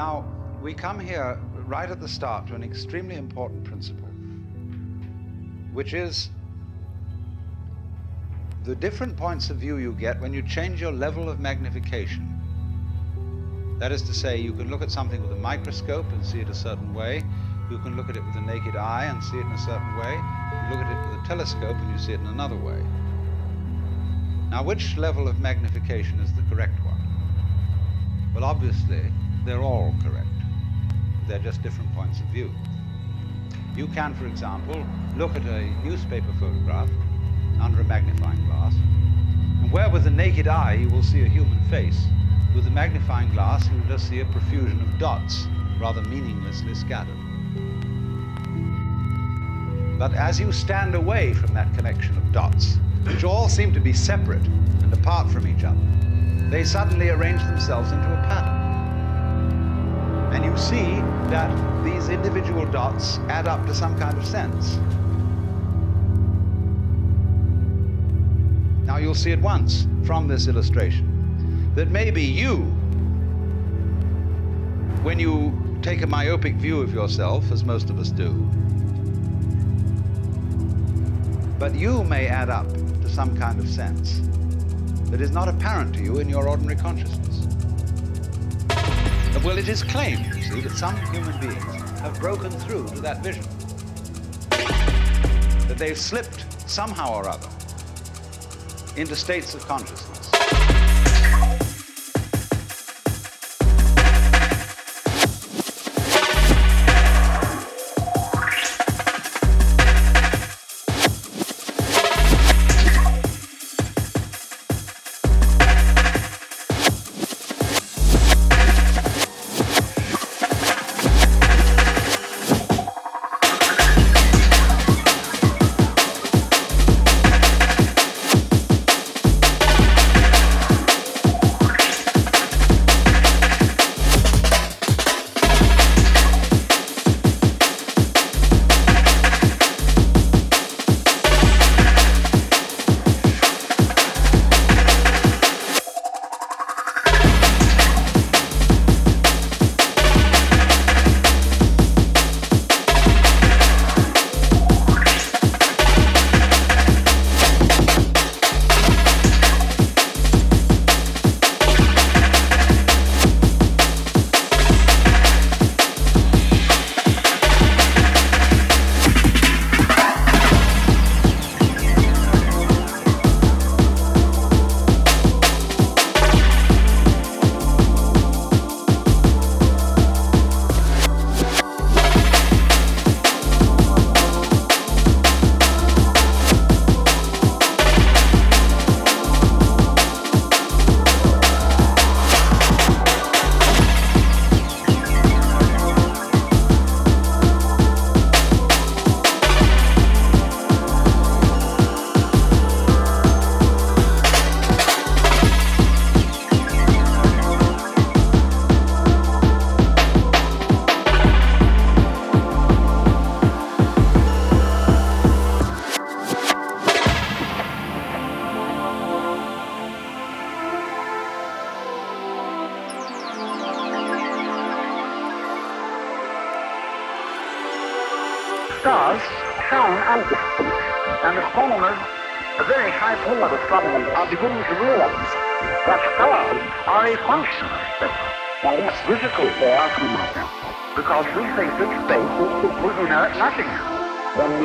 Now, we come here right at the start to an extremely important principle, which is the different points of view you get when you change your level of magnification. That is to say, you can look at something with a microscope and see it a certain way. You can look at it with the naked eye and see it in a certain way. You look at it with a telescope and you see it in another way. Now, which level of magnification is the correct one? Well, obviously, they're all correct. They're just different points of view. You can, for example, look at a newspaper photograph under a magnifying glass, and where with the naked eye you will see a human face, with the magnifying glass you will just see a profusion of dots, rather meaninglessly scattered. But as you stand away from that connection of dots, which all seem to be separate and apart from each other, they suddenly arrange themselves into a pattern. And you see that these individual dots add up to some kind of sense. Now you'll see at once from this illustration that maybe you, when you take a myopic view of yourself, as most of us do, but you may add up to some kind of sense that is not apparent to you in your ordinary consciousness. Well, it is claimed, you see, that some human beings have broken through to that vision. That they've slipped somehow or other into states of consciousness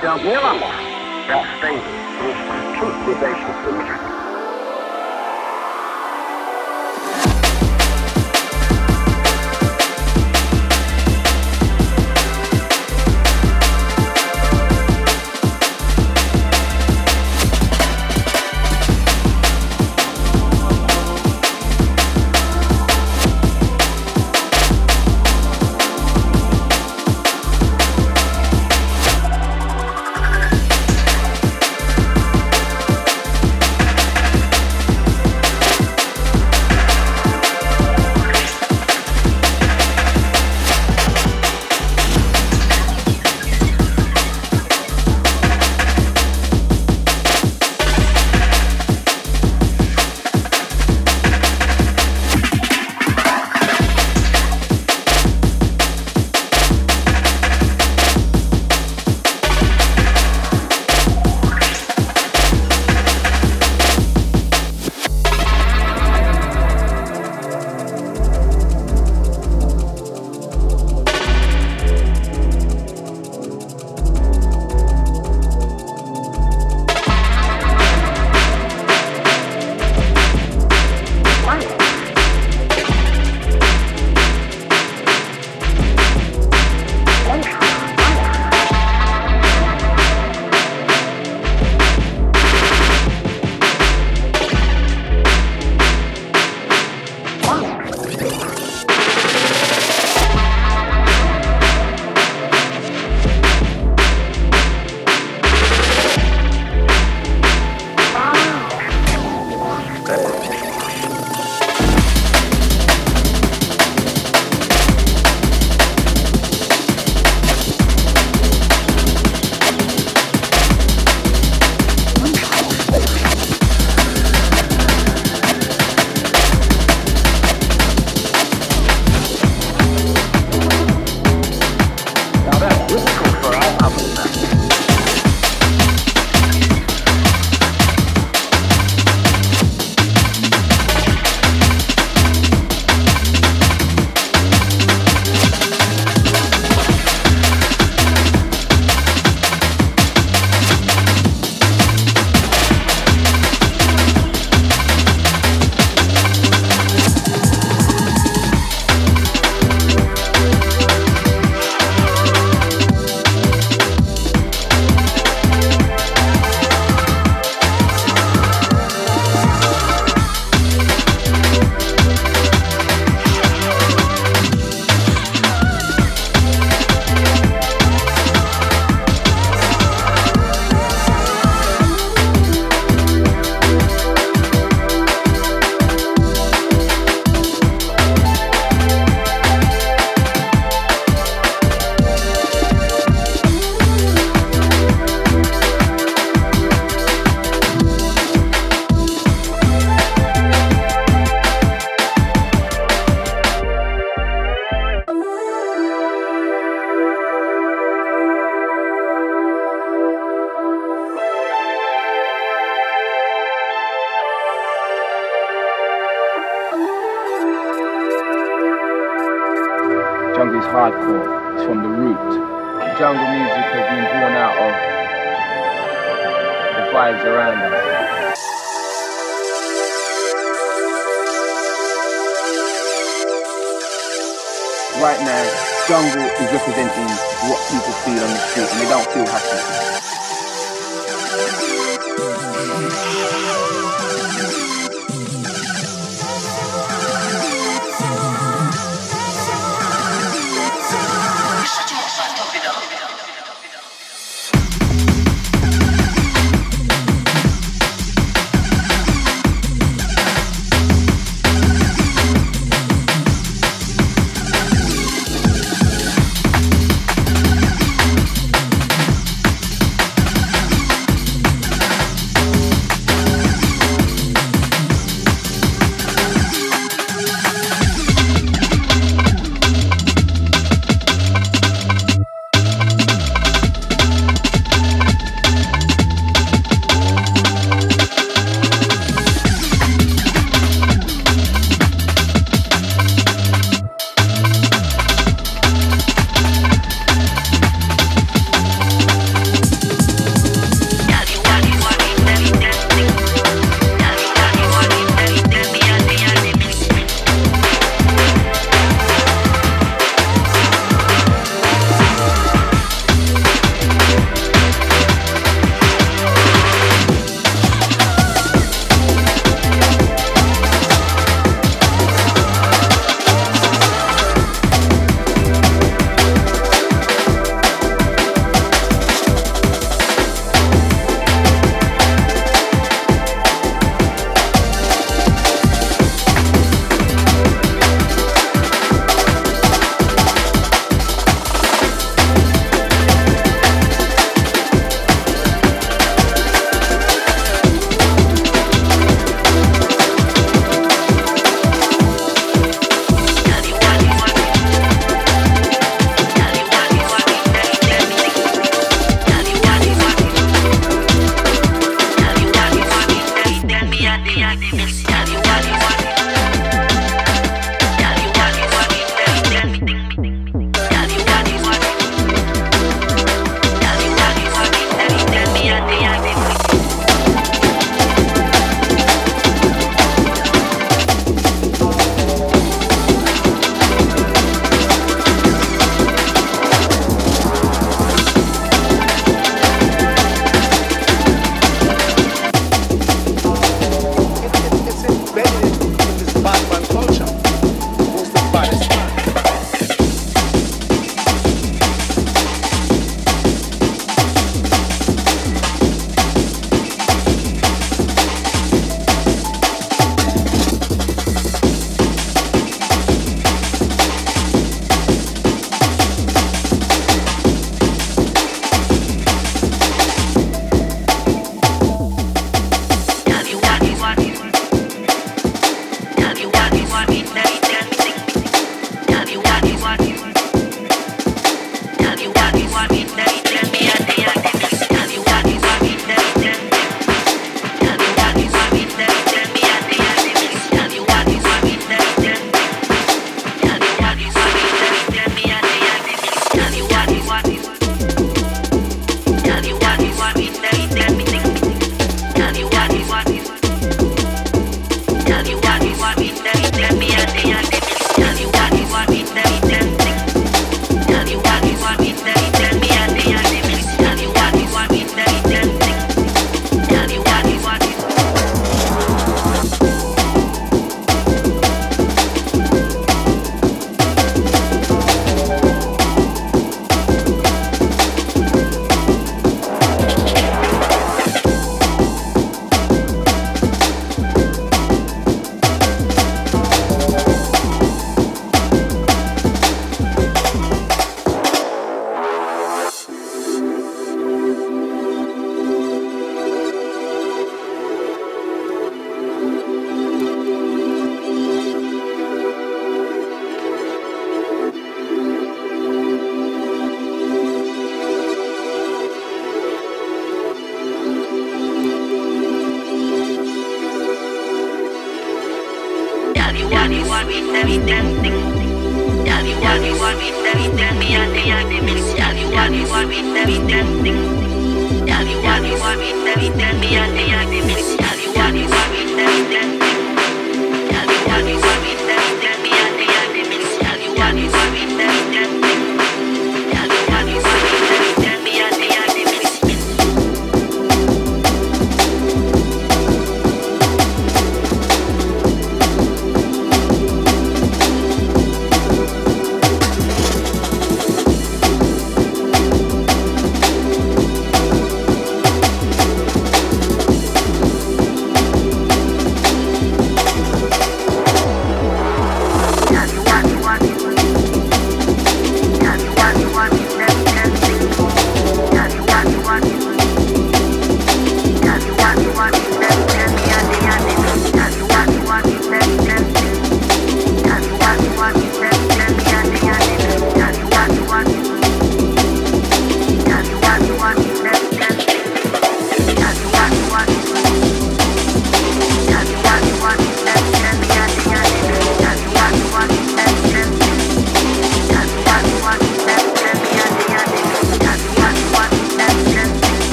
Don't give up. That's dangerous. It's completely dangerous.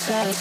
Say